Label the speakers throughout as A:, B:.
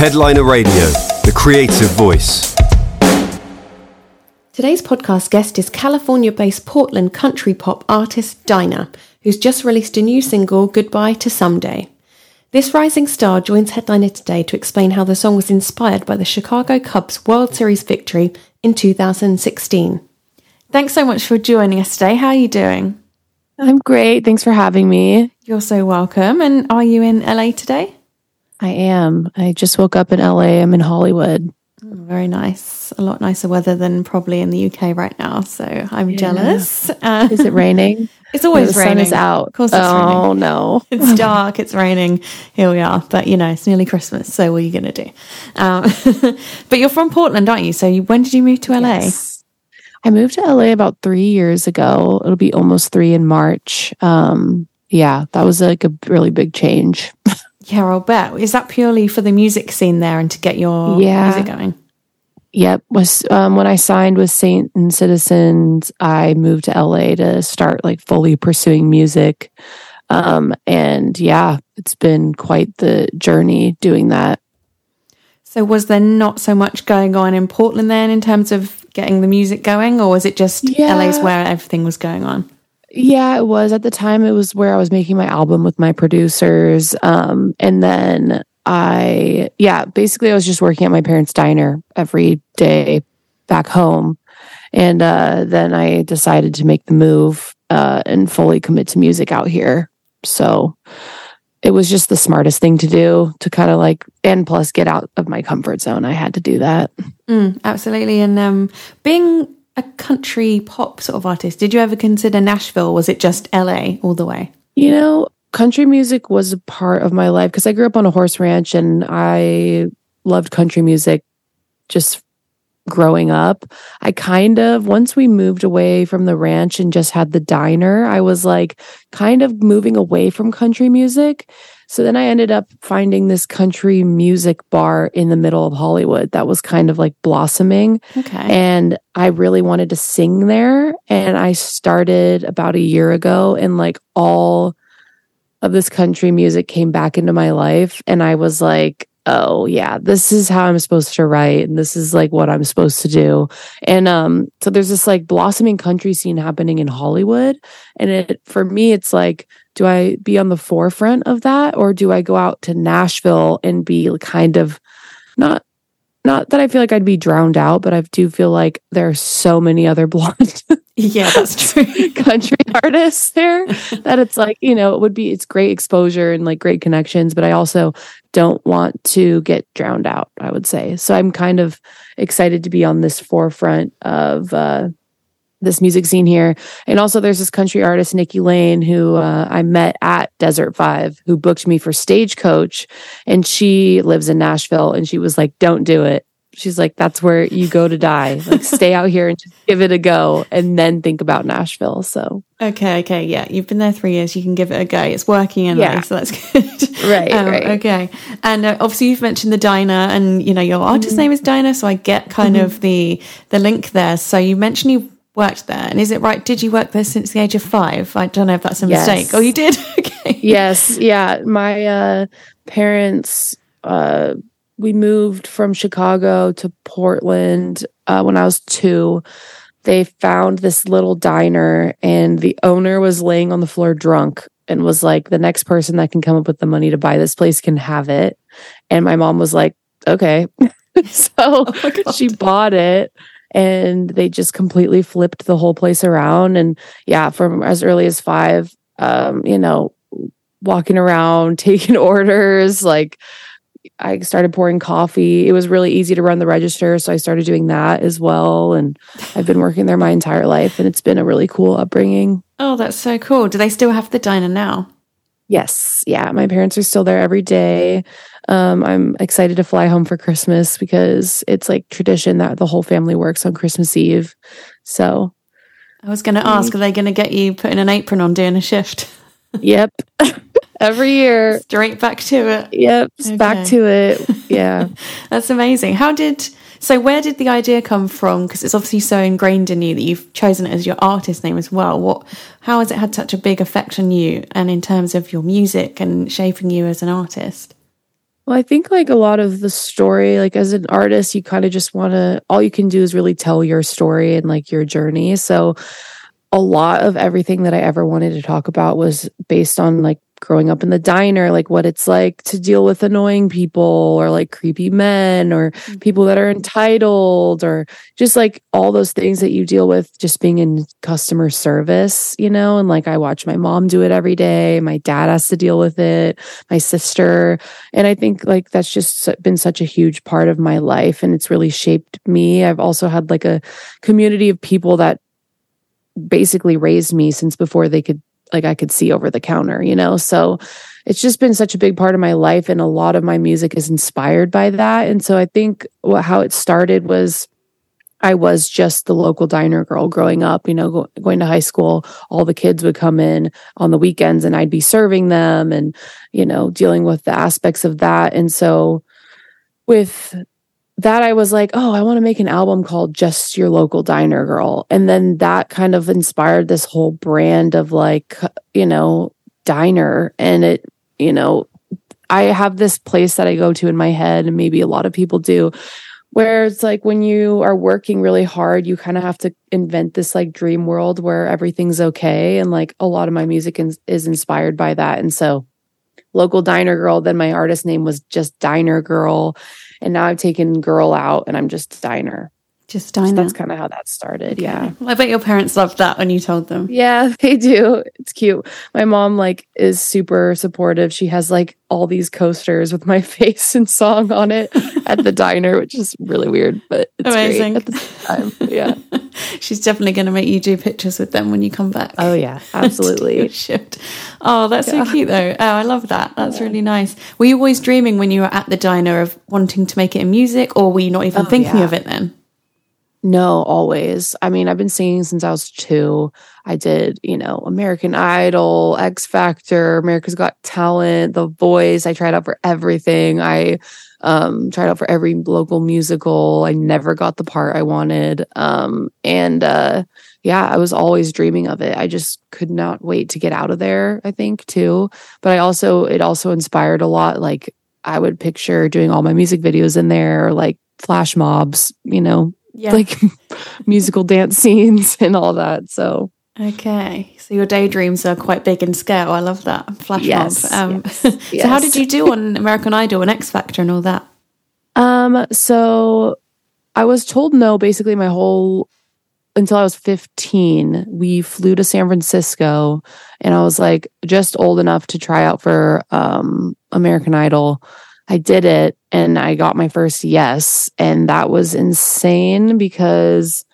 A: Headliner Radio, the creative voice.
B: Today's podcast guest is California based Portland country pop artist Diner, who's just released a new single, Goodbye to Someday. This rising star joins Headliner today to explain how the song was inspired by the Chicago Cubs World Series victory in 2016. Thanks so much for joining us today. How are you doing?
C: I'm great. Thanks for having me.
B: You're so welcome. And are you in LA today?
C: I am. I just woke up in LA. I'm in Hollywood.
B: Oh, very nice. A lot nicer weather than probably in the UK right now. So I'm yeah. jealous.
C: Uh, Is it raining?
B: It's always
C: the
B: raining.
C: sun is out.
B: Of course, it's raining.
C: oh
B: raining.
C: no,
B: it's dark. It's raining. Here we are. But you know, it's nearly Christmas. So what are you going to do? Um, but you're from Portland, aren't you? So you, when did you move to LA?
C: Yes. I moved to LA about three years ago. It'll be almost three in March. Um, yeah, that was like a really big change.
B: Yeah, I'll bet. Is that purely for the music scene there and to get your yeah. music going?
C: Yep. Was um, when I signed with Saint and Citizens, I moved to LA to start like fully pursuing music. Um, and yeah, it's been quite the journey doing that.
B: So was there not so much going on in Portland then in terms of getting the music going, or was it just yeah. LA's where everything was going on?
C: Yeah, it was. At the time, it was where I was making my album with my producers. Um, and then I, yeah, basically, I was just working at my parents' diner every day back home. And uh, then I decided to make the move uh, and fully commit to music out here. So it was just the smartest thing to do to kind of like, and plus get out of my comfort zone. I had to do that.
B: Mm, absolutely. And um, being a country pop sort of artist, did you ever consider Nashville? Was it just LA all the way?
C: You know, country music was a part of my life because I grew up on a horse ranch and I loved country music just growing up. I kind of, once we moved away from the ranch and just had the diner, I was like kind of moving away from country music. So then I ended up finding this country music bar in the middle of Hollywood that was kind of like blossoming.
B: Okay.
C: And I really wanted to sing there. And I started about a year ago and like all of this country music came back into my life and I was like, oh yeah, this is how I'm supposed to write and this is like what I'm supposed to do. And um so there's this like blossoming country scene happening in Hollywood and it for me it's like do I be on the forefront of that or do I go out to Nashville and be kind of not not that I feel like I'd be drowned out, but I do feel like there are so many other blonde
B: yeah, that's true.
C: country artists there that it's like, you know, it would be, it's great exposure and like great connections, but I also don't want to get drowned out, I would say. So I'm kind of excited to be on this forefront of, uh, this music scene here. And also there's this country artist, Nikki Lane, who uh, I met at Desert Five, who booked me for Stagecoach. And she lives in Nashville and she was like, don't do it she's like, that's where you go to die. Like, stay out here and just give it a go and then think about Nashville. So,
B: okay, okay. Yeah. You've been there three years. You can give it a go. It's working in yeah. so that's good.
C: Right, um, right.
B: Okay. And uh, obviously, you've mentioned the diner and, you know, your artist mm-hmm. name is Diner. So I get kind mm-hmm. of the, the link there. So you mentioned you worked there. And is it right? Did you work there since the age of five? I don't know if that's a yes. mistake. Oh, you did? okay.
C: Yes. Yeah. My uh, parents, uh, we moved from Chicago to Portland uh, when I was two. They found this little diner, and the owner was laying on the floor drunk and was like, The next person that can come up with the money to buy this place can have it. And my mom was like, Okay. so oh she bought it and they just completely flipped the whole place around. And yeah, from as early as five, um, you know, walking around, taking orders, like, I started pouring coffee. It was really easy to run the register, so I started doing that as well. And I've been working there my entire life, and it's been a really cool upbringing.
B: Oh, that's so cool. Do they still have the diner now?
C: Yes, yeah. My parents are still there every day. Um, I'm excited to fly home for Christmas because it's like tradition that the whole family works on Christmas Eve. So,
B: I was going to ask, are they going to get you putting an apron on doing a shift?
C: yep. every year.
B: Straight back to it.
C: Yep, okay. back to it. Yeah.
B: That's amazing. How did so where did the idea come from? Because it's obviously so ingrained in you that you've chosen it as your artist name as well. What how has it had such a big effect on you and in terms of your music and shaping you as an artist?
C: Well, I think like a lot of the story, like as an artist, you kind of just want to, all you can do is really tell your story and like your journey. So a lot of everything that I ever wanted to talk about was based on like growing up in the diner, like what it's like to deal with annoying people or like creepy men or mm-hmm. people that are entitled or just like all those things that you deal with just being in customer service, you know? And like I watch my mom do it every day. My dad has to deal with it, my sister. And I think like that's just been such a huge part of my life and it's really shaped me. I've also had like a community of people that basically raised me since before they could like I could see over the counter, you know? So it's just been such a big part of my life. And a lot of my music is inspired by that. And so I think what, how it started was I was just the local diner girl growing up, you know, go, going to high school. All the kids would come in on the weekends and I'd be serving them and, you know, dealing with the aspects of that. And so with that I was like, oh, I want to make an album called Just Your Local Diner Girl. And then that kind of inspired this whole brand of like, you know, diner. And it, you know, I have this place that I go to in my head, and maybe a lot of people do, where it's like when you are working really hard, you kind of have to invent this like dream world where everything's okay. And like a lot of my music is, is inspired by that. And so, local diner girl, then my artist name was just Diner Girl and now I've taken girl out and I'm just diner.
B: Just diner. So
C: that's kind of how that started. Okay. Yeah.
B: Well, I bet your parents loved that when you told them.
C: Yeah, they do. It's cute. My mom like is super supportive. She has like all these coasters with my face and song on it at the diner, which is really weird, but it's Amazing. at the time. Yeah.
B: She's definitely going to make you do pictures with them when you come back.
C: Oh yeah, absolutely.
B: Oh, that's so cute though. Oh, I love that. That's yeah. really nice. Were you always dreaming when you were at the diner of wanting to make it in music, or were you not even oh, thinking yeah. of it then?
C: No, always. I mean, I've been singing since I was two. I did, you know, American Idol, X Factor, America's Got Talent, The Voice. I tried out for everything. I um, tried out for every local musical. I never got the part I wanted. Um, and uh, yeah, I was always dreaming of it. I just could not wait to get out of there, I think, too. But I also, it also inspired a lot. Like, I would picture doing all my music videos in there, like flash mobs, you know, yeah. like musical dance scenes and all that. So
B: okay, so your daydreams are quite big in scale. I love that flash yes, mob. Um, yes, yes. so how did you do on American Idol and X Factor and all that?
C: Um, so I was told no basically my whole until I was 15. We flew to San Francisco and I was like just old enough to try out for um American Idol. I did it and I got my first yes. And that was insane because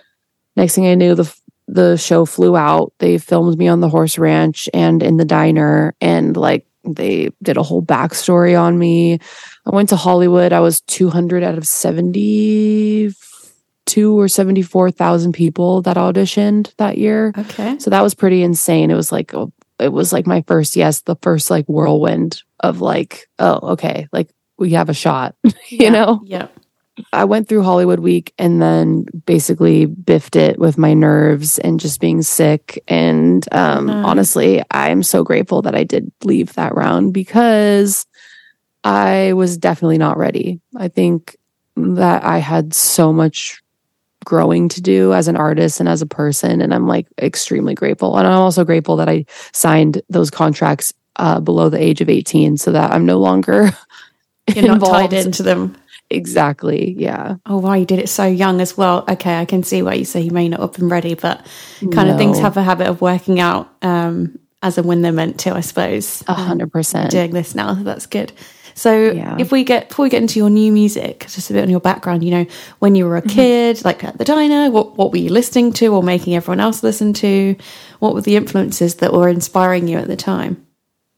C: next thing I knew, the the show flew out. They filmed me on the horse ranch and in the diner, and like they did a whole backstory on me. I went to Hollywood. I was 200 out of 72 or 74,000 people that auditioned that year.
B: Okay.
C: So that was pretty insane. It was like, it was like my first yes, the first like whirlwind of like, oh, okay, like we have a shot, you
B: yeah,
C: know?
B: Yeah.
C: I went through Hollywood week and then basically biffed it with my nerves and just being sick. And um, honestly, I'm so grateful that I did leave that round because I was definitely not ready. I think that I had so much growing to do as an artist and as a person. And I'm like extremely grateful. And I'm also grateful that I signed those contracts uh, below the age of 18 so that I'm no longer
B: You're not tied into them.
C: Exactly. Yeah.
B: Oh, wow. You did it so young as well. Okay. I can see why you say you may not have been ready, but kind no. of things have a habit of working out um, as and when they're meant to, I suppose.
C: A hundred percent.
B: Doing this now. That's good. So yeah. if we get before we get into your new music, just a bit on your background, you know, when you were a mm-hmm. kid, like at the diner, what what were you listening to or making everyone else listen to? What were the influences that were inspiring you at the time?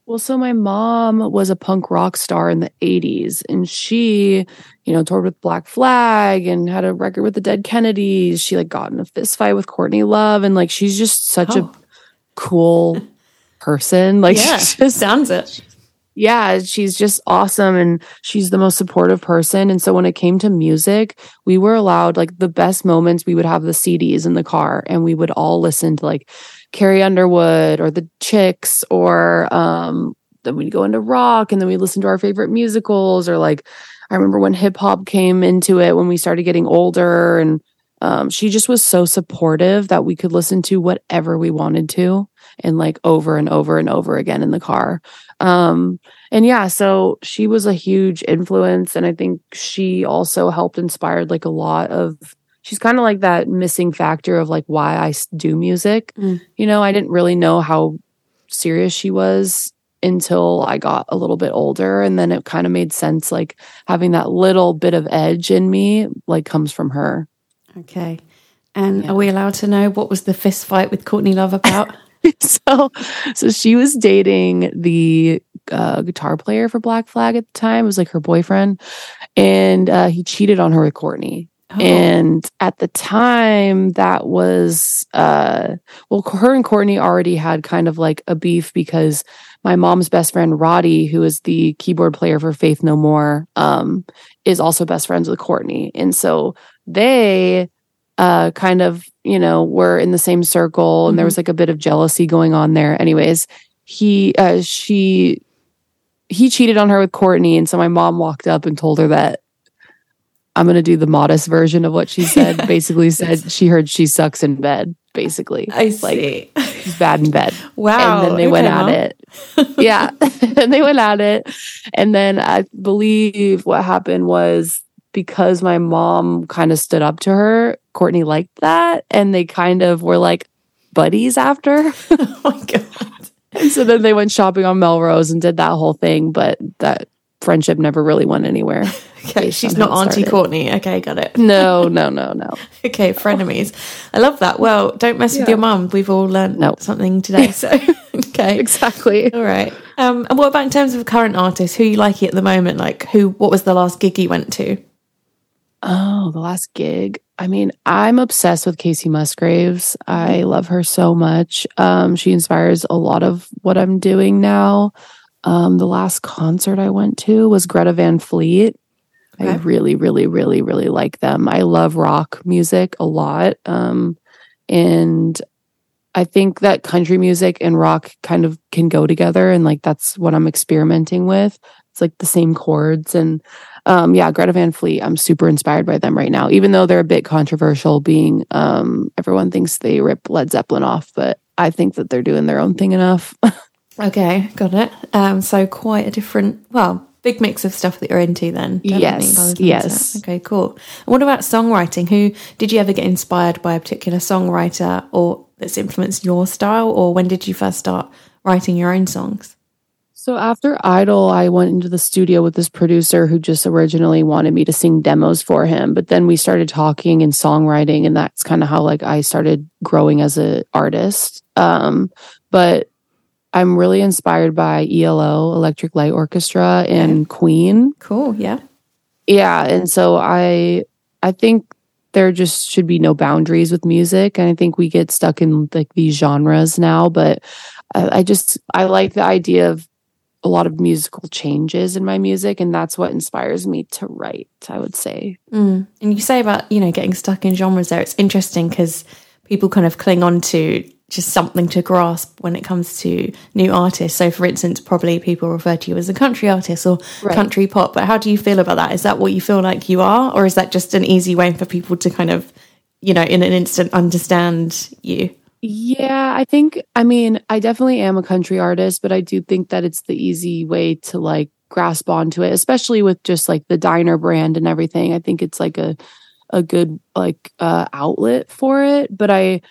C: Well, so my mom was a punk rock star in the 80s and she, you know, toured with Black Flag and had a record with the Dead Kennedys. She like got in a fist fight with Courtney Love and like she's just such oh. a cool person. Like
B: yeah, she just sounds it.
C: Yeah, she's just awesome and she's the most supportive person. And so when it came to music, we were allowed like the best moments we would have the CDs in the car and we would all listen to like Carrie Underwood or the Chicks or um, then we'd go into rock and then we listen to our favorite musicals or like I remember when hip hop came into it when we started getting older and um, she just was so supportive that we could listen to whatever we wanted to and like over and over and over again in the car. Um, and yeah, so she was a huge influence. And I think she also helped inspired like a lot of, she's kind of like that missing factor of like why I do music. Mm. You know, I didn't really know how serious she was until I got a little bit older. And then it kind of made sense, like having that little bit of edge in me, like comes from her.
B: Okay. And yeah. are we allowed to know what was the fist fight with Courtney Love about?
C: so, so she was dating the uh, guitar player for Black Flag at the time. It was like her boyfriend, and uh, he cheated on her with Courtney. Oh. And at the time, that was uh, well, her and Courtney already had kind of like a beef because my mom's best friend Roddy, who is the keyboard player for Faith No More, um, is also best friends with Courtney, and so they uh, kind of, you know, were in the same circle and mm-hmm. there was like a bit of jealousy going on there. Anyways, he, uh, she, he cheated on her with Courtney. And so my mom walked up and told her that I'm going to do the modest version of what she said. basically said she heard she sucks in bed, basically.
B: I see.
C: Like, she's bad in bed.
B: Wow.
C: And then they went at it. yeah. and they went at it. And then I believe what happened was because my mom kind of stood up to her, Courtney liked that. And they kind of were like buddies after.
B: oh my God.
C: and so then they went shopping on Melrose and did that whole thing. But that friendship never really went anywhere.
B: okay, she's not Auntie Courtney. Okay, got it.
C: no, no, no, no.
B: okay, frenemies. I love that. Well, don't mess yeah. with your mum. We've all learned nope. something today. So, okay,
C: exactly.
B: All right. Um, and what about in terms of current artists? Who you like at the moment? Like, who? What was the last gig you went to?
C: Oh, the last gig. I mean, I'm obsessed with Kacey Musgraves. I mm-hmm. love her so much. Um, she inspires a lot of what I'm doing now. Um, the last concert I went to was Greta Van Fleet. Okay. I really, really, really, really like them. I love rock music a lot. Um, and I think that country music and rock kind of can go together. And like, that's what I'm experimenting with. It's like the same chords. And um, yeah, Greta Van Fleet, I'm super inspired by them right now, even though they're a bit controversial, being um, everyone thinks they rip Led Zeppelin off, but I think that they're doing their own thing enough.
B: okay, got it. Um, so quite a different, well, big mix of stuff that you're into then.
C: Yes, yes.
B: Okay, cool. And what about songwriting? Who did you ever get inspired by a particular songwriter or that's influenced your style, or when did you first start writing your own songs?
C: So after Idol, I went into the studio with this producer who just originally wanted me to sing demos for him. But then we started talking and songwriting, and that's kind of how like I started growing as an artist. Um, but I'm really inspired by ELO, Electric Light Orchestra, and Queen.
B: Cool, yeah,
C: yeah. And so I, I think there just should be no boundaries with music, and I think we get stuck in like these genres now. But I, I just I like the idea of a lot of musical changes in my music and that's what inspires me to write i would say
B: mm. and you say about you know getting stuck in genres there it's interesting because people kind of cling on to just something to grasp when it comes to new artists so for instance probably people refer to you as a country artist or right. country pop but how do you feel about that is that what you feel like you are or is that just an easy way for people to kind of you know in an instant understand you
C: yeah, I think, I mean, I definitely am a country artist, but I do think that it's the easy way to like grasp onto it, especially with just like the diner brand and everything. I think it's like a, a good like uh outlet for it, but I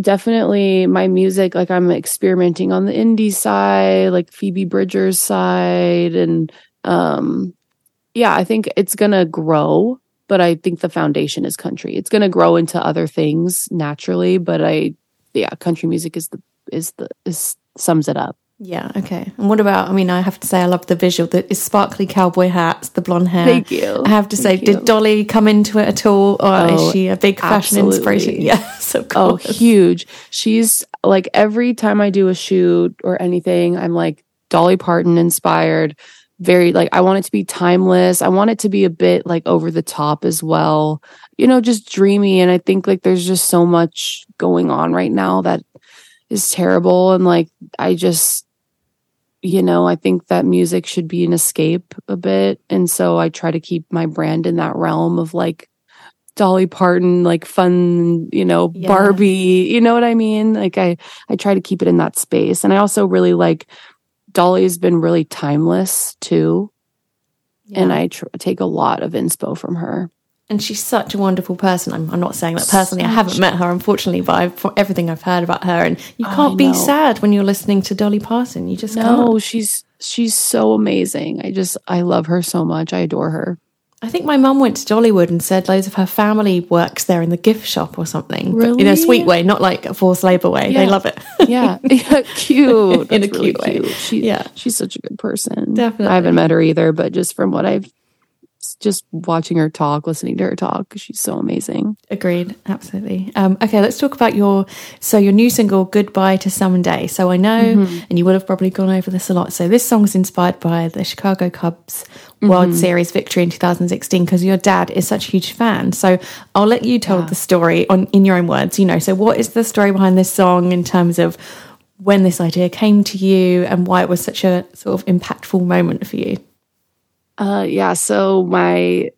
C: definitely my music like I'm experimenting on the indie side, like Phoebe Bridgers side and um yeah, I think it's to grow but I think the foundation is country. It's to grow into other things naturally, but I, yeah, country music is the is the is sums it up.
B: Yeah. Okay. And what about? I mean, I have to say, I love the visual. The sparkly cowboy hats, the blonde hair.
C: Thank you.
B: I have to say, did Dolly come into it at all, or oh, is she a big fashion absolutely. inspiration? Yes, So cool.
C: Oh, huge. She's like every time I do a shoot or anything, I'm like Dolly Parton inspired very like I want it to be timeless. I want it to be a bit like over the top as well. You know, just dreamy and I think like there's just so much going on right now that is terrible and like I just you know, I think that music should be an escape a bit. And so I try to keep my brand in that realm of like Dolly Parton, like fun, you know,
B: Yeah.
C: Barbie, you know what I mean? Like I, I try to keep it in that space. And I also really like Dolly's been really timeless too. And I tr- take a lot of inspo from her.
B: And she's such a wonderful person. I'm, I'm not saying that personally. I haven't met her, unfortunately, but I've, from everything I've heard about her, and you can't be
C: know.
B: sad when you're listening to Dolly Parton. You just
C: No,
B: can't.
C: she's she's so amazing. I just I love her so much. I adore her.
B: I think my mum went to Dollywood and said loads of her family works there in the gift shop or something. But in a sweet way, not like a forced labour way. They love it.
C: Yeah, yeah cute.
B: In a
C: really
B: cute way.
C: She,
B: Yeah.
C: she's such a good person.
B: Definitely.
C: I haven't met her either, but just from what I've just watching her talk, listening to her talk, she's so amazing.
B: Agreed, absolutely. Um, okay, let's talk about your so your new single "Goodbye to Someday." So I know,
C: Mm-hmm.
B: and you would have probably gone over this a lot. So this song is inspired by the Chicago Cubs
C: Mm-hmm.
B: World Series victory in 2016 because your dad is such a huge fan. So I'll let you tell the story on in your own words. You know, so what is the story behind this song in terms of when this idea came to you and why it was such a sort of impactful moment for you?
C: Uh, yeah. So my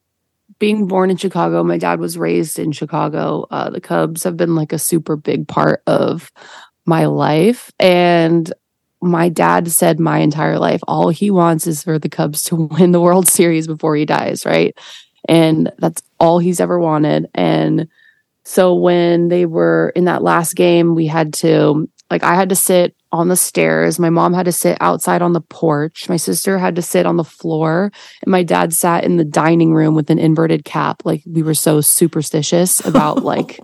C: being born in Chicago, my dad was raised in Chicago. Uh, the Cubs have been like a super big part of my life, and my dad said my entire life, all he wants is for the Cubs to win the World Series before he dies, right? And that's all he's ever wanted. And so when they were in that last game, we had to, like, I had to sit on the stairs. My mom had to sit outside on the porch. My sister had to sit on the floor. And my dad sat in the dining room with an inverted cap. Like, we were so superstitious about, like,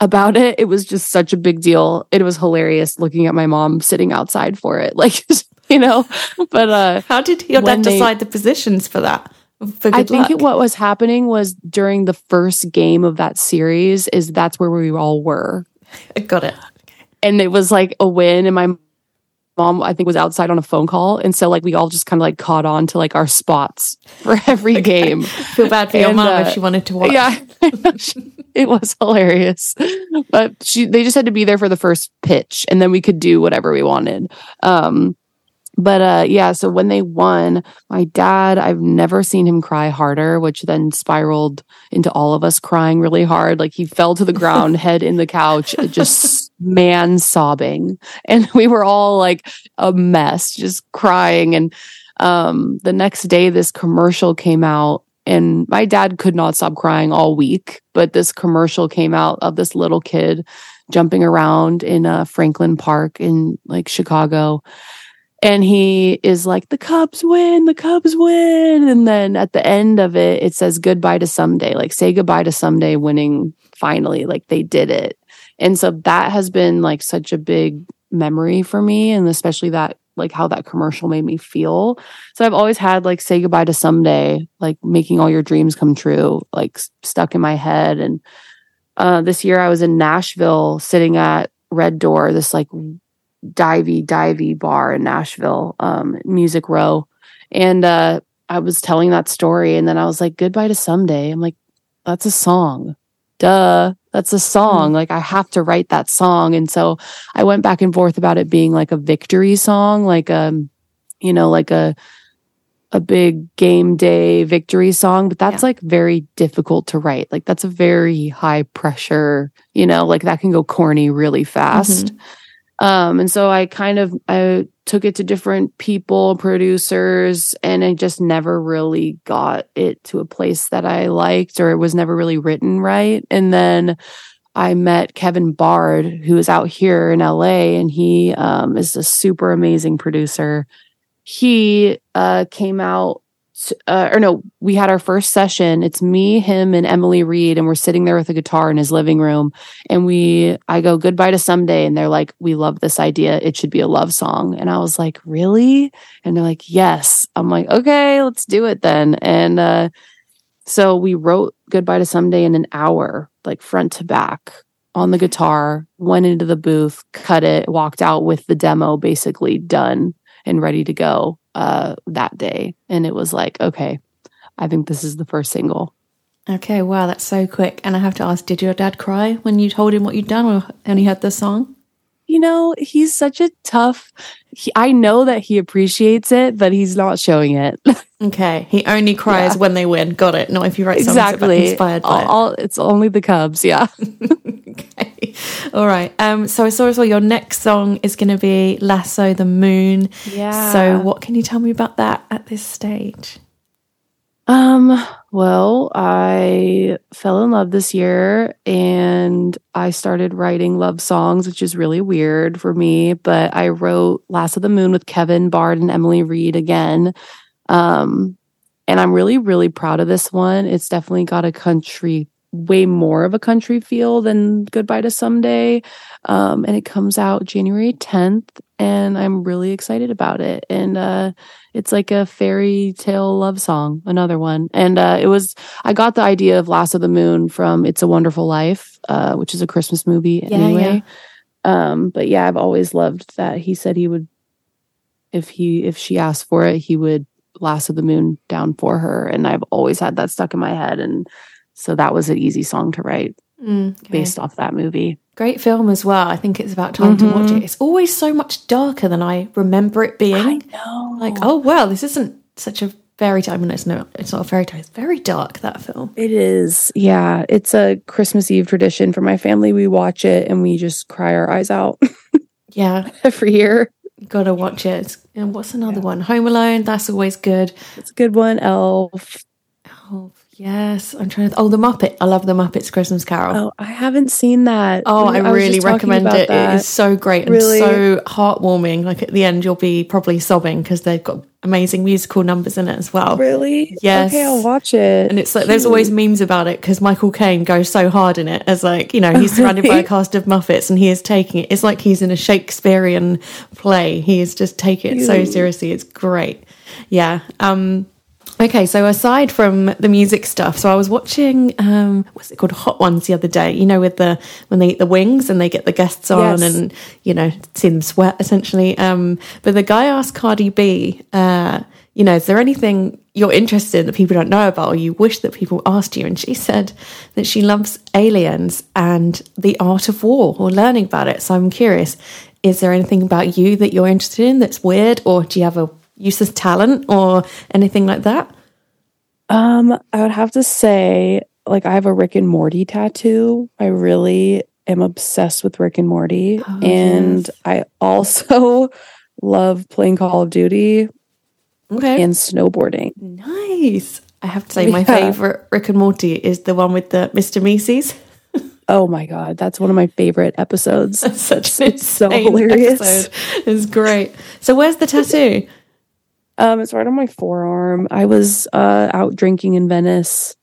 C: about it. It was just such a big deal. It was hilarious looking at my mom sitting outside for it. Like, you know, but, uh,
B: How did your dad
C: they-
B: decide the positions for that? For
C: I think it, what was happening was during the first game of that series is that's where we all were.
B: I got it.
C: And it was like a win and my mom I think was outside on a phone call and so like we all just kind of like caught on to like our spots for every game.
B: Feel bad for your mom
C: uh,
B: if she wanted to watch.
C: Yeah. it was hilarious. But she they just had to be there for the first pitch and then we could do whatever we wanted. Um but uh yeah, so when they won, my dad, I've never seen him cry harder, which then spiraled into all of us crying really hard. Like he fell to the ground, head in the couch, just man sobbing. And we were all like a mess, just crying. And um the next day this commercial came out and my dad could not stop crying all week, but this commercial came out of this little kid jumping around in uh, Franklin Park in like Chicago and he is like the cubs win the cubs win and then at the end of it it says goodbye to someday like say goodbye to someday winning finally like they did it and so that has been like such a big memory for me and especially that like how that commercial made me feel so i've always had like say goodbye to someday like making all your dreams come true like stuck in my head and uh this year i was in nashville sitting at red door this like divey divey bar in Nashville, um, Music Row. And uh I was telling that story and then I was like, goodbye to someday. I'm like, that's a song. Duh. That's a song. Like I have to write that song. And so I went back and forth about it being like a victory song, like um, you know, like a a big game day victory song, but that's
B: Yeah.
C: like very difficult to write. Like that's a very high pressure, you know, like that can go corny really fast. Um, and so I kind of I took it to different people, producers, and I just never really got it to a place that I liked, or it was never really written right. And then I met Kevin Bard, who is out here in LA, and he um, is a super amazing producer. He uh, came out, uh, or no, we had our first session. It's me, him, and Emily Reed, and we're sitting there with a guitar in his living room. And we i go goodbye to someday and they're like we love this idea. It should be a love song. And i was like really? And they're like yes. I'm like okay let's do it then. And uh so we wrote goodbye to someday in an hour like front to back on the guitar went into the booth cut it walked out with the demo basically done and ready to go uh that day and it was like okay i think this is the first single
B: Okay, wow, that's so quick. And I have to ask, did your dad cry when you told him what you'd done or he heard the song?
C: You know, he's such a tough. He, I know that he appreciates it, but he's not showing it.
B: Okay, he only cries
C: Yeah.
B: when they win. Got it. Not if you write
C: exactly.
B: inspired by
C: all,
B: it.
C: all- it's only the Cubs. Yeah.
B: Okay. All right. Um, so I saw as well your next song is going to be Lasso the Moon.
C: Yeah.
B: So what can you tell me about that at this stage?
C: Um, well, I fell in love this year and I started writing love songs, which is really weird for me, but I wrote Lasso the Moon with Kevin Bard and Emily Reed again. Um, and I'm really, really proud of this one. It's definitely got a country, way more of a country feel than Goodbye to Someday. Um, and it comes out January 10th, and I'm really excited about it. And uh, it's like a fairy tale love song, another one. And uh, it was, I got the idea of Lasso the Moon from It's a Wonderful Life, uh, which is a Christmas movie
B: Yeah,
C: anyway. Um, but yeah, I've always loved that he said he would, if he, if she asked for it, he would lasso the moon down for her. And I've always had that stuck in my head. And so that was an easy song to write
B: Mm, okay.
C: based off that movie.
B: Great film as well. I think it's about time to watch it. It's always so much darker than I remember it being.
C: I know.
B: Like, oh wow, this isn't such a fairy tale. I mean, it's no, it's not a fairy tale. It's very dark. That film.
C: It is. Yeah. It's a Christmas Eve tradition for my family. We watch it and we just cry our eyes out
B: Yeah,
C: every year.
B: gotta watch it. And what's another one? Home Alone. That's always good.
C: It's a good one. Elf.
B: Oh yes, I'm trying to. Oh, the Muppet. I love the Muppets Christmas Carol.
C: Oh, I haven't seen that.
B: Oh, I,
C: was
B: really recommend it.
C: that.
B: It is so great and so heartwarming. Like at the end, you'll be probably sobbing because they've got amazing musical numbers in it as well.
C: Really?
B: Yes.
C: Okay, I'll watch it.
B: And it's like there's always memes about it because Michael Caine goes so hard in it as like you know he's surrounded by a cast of Muppets and he is taking it. It's like he's in a Shakespearean play. He is just taking it so seriously. It's great. Yeah. Um. Okay, so aside from the music stuff, so I was watching um what's it called Hot Ones the other day. You know, with the when they eat the wings and they get the guests on
C: Yes.
B: and you know see them sweat essentially. Um, but the guy asked Cardi B, uh, you know, is there anything you're interested in that people don't know about or you wish that people asked you? And she said that she loves aliens and the art of war or learning about it. So I'm curious, is there anything about you that you're interested in that's weird or do you have a useless talent or anything like that?
C: Um, I would have to say, like, I have a Rick and Morty tattoo. I really am obsessed with Rick and Morty.
B: Oh,
C: and
B: yes.
C: I also love playing Call of Duty
B: Okay.
C: and snowboarding.
B: nice. I have to say, my
C: Yeah.
B: favorite Rick and Morty is the one with the Mr. Meeseeks.
C: Oh my God. That's one of my favorite episodes.
B: Such an
C: It's so hilarious.
B: episode. It's great. So, where's the tattoo?
C: Um, it's right on my forearm. I was uh, out drinking in Venice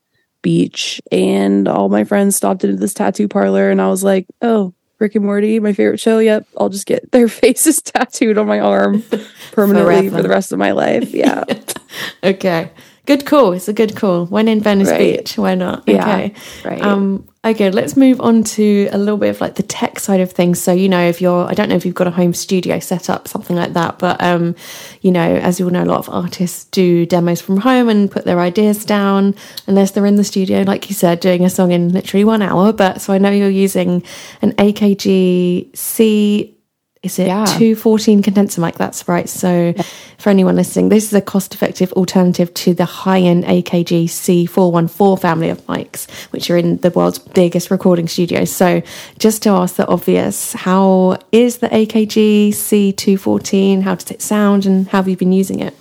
C: Beach, and all my friends stopped into this tattoo parlor, and I was like, "Oh, Rick and Morty, my favorite show. Yep, I'll just get their faces tattooed on my arm permanently
B: Forever.
C: for the rest of my life." Yeah,
B: Okay. Good call. It's a good call. When in Venice
C: Right.
B: Beach, why not?
C: Yeah.
B: Okay.
C: right.
B: Um, okay, let's move on to a little bit of like the tech side of things. So, you know, if you're, I don't know if you've got a home studio set up, something like that, but, um, you know, as you all know, a lot of artists do demos from home and put their ideas down unless they're in the studio, like you said, doing a song in literally one hour. But so I know you're using an AKG C. Is it
C: Yeah.
B: 214 condenser mic? That's right. So, for anyone listening, this is a cost effective alternative to the high end AKG C414 family of mics, which are in the world's biggest recording studios. So, just to ask the obvious, how is the AKG C214? How does it sound and how have you been using it?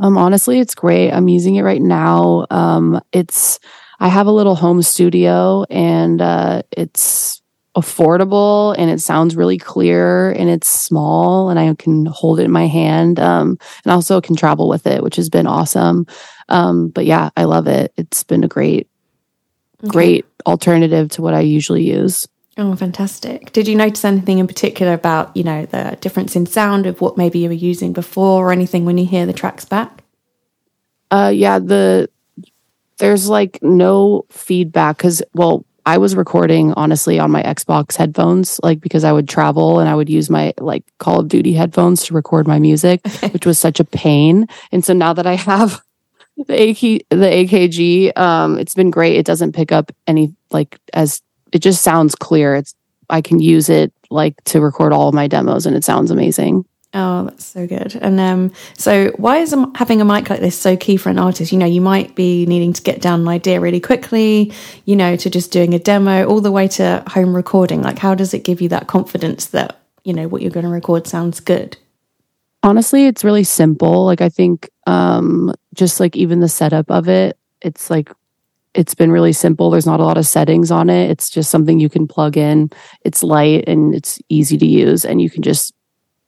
C: Um, honestly, it's great. I'm using it right now. Um, it's I have a little home studio, and uh, it's affordable, and it sounds really clear, and it's small, and I can hold it in my hand, um, and also can travel with it, which has been awesome. Um, but yeah, I love it. It's been a great, great alternative to what I usually use.
B: Oh, fantastic. Did you notice anything in particular about, you know, the difference in sound of what maybe you were using before or anything when you hear the tracks back?
C: Uh, yeah, the there's like no feedback because well, I was recording honestly on my Xbox headphones, like because I would travel and I would use my like Call of Duty headphones to record my music, which was such a pain. And so now that I have the AK the AKG, um, it's been great. It doesn't pick up any like as it just sounds clear. It's I can use it like to record all of my demos and it sounds amazing.
B: Oh, that's so good. And um, so, why is having a mic like this so key for an artist? You know, you might be needing to get down an idea really quickly, you know, to just doing a demo, all the way to home recording. Like, how does it give you that confidence that, you know, what you're going to record sounds good?
C: Honestly, it's really simple. Like, I think um, just like even the setup of it, it's like, it's been really simple. There's not a lot of settings on it. It's just something you can plug in. It's light and it's easy to use, and you can just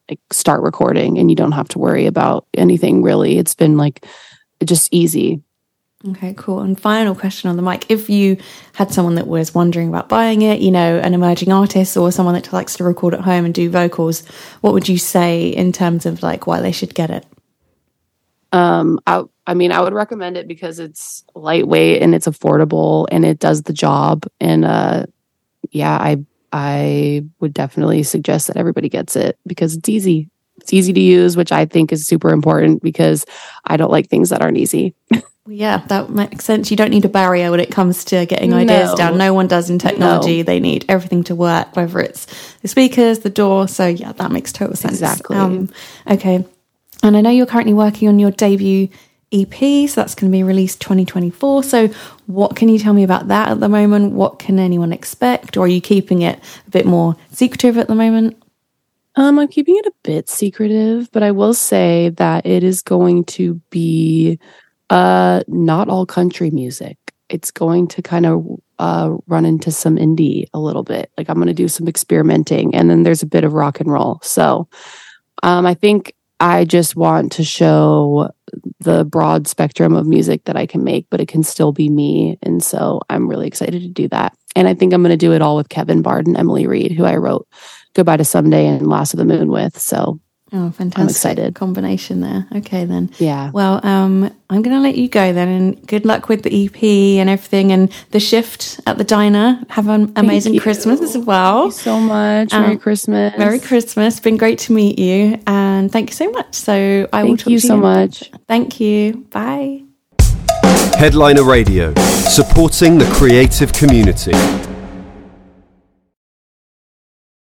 C: like start recording and you don't have to worry about anything really. It's been like just easy.
B: Okay, cool. And final question on the mic. If you had someone that was wondering about buying it, you know, an emerging artist or someone that likes to record at home and do vocals, what would you say in terms of like why they should get it?
C: Um, I, I mean, I would recommend it because it's lightweight and it's affordable and it does the job. And uh, yeah, I I would definitely suggest that everybody gets it because it's easy. It's easy to use, which I think is super important because I don't like things that aren't easy.
B: yeah, that makes sense. You don't need a barrier when it comes to getting ideas no. down. No one does in technology. No. They need everything to work, whether it's the speakers, the door. So, yeah, that makes total sense.
C: Exactly. Um,
B: okay. And I know you're currently working on your debut EP. So that's going to be released 2024. So, what can you tell me about that at the moment? What can anyone expect? Or are you keeping it a bit more secretive at the moment?
C: Um, I'm keeping it a bit secretive, but I will say that it is going to be uh, not all country music. It's going to kind of uh, run into some indie a little bit. Like I'm going to do some experimenting, and then there's a bit of rock and roll. So um, I think I just want to show the broad spectrum of music that I can make, but it can still be me. And so I'm really excited to do that. And I think I'm going to do it all with Kevin Bard and Emily Reed, who I wrote Goodbye to Someday and Lasso the Moon with. So
B: Oh, fantastic. I'm excited. Combination there. Okay, then.
C: Yeah.
B: Well, um, I'm going to let you go then, and good luck with the EP and everything, and the shift at the diner. Have an amazing Christmas as well.
C: You so much. Um, Merry Christmas.
B: Merry Christmas. Been great to meet you, and thank you so much. So I
C: thank
B: will talk to you.
C: Thank you so much.
B: Thank you. Bye.
A: Headliner Radio, supporting the creative community.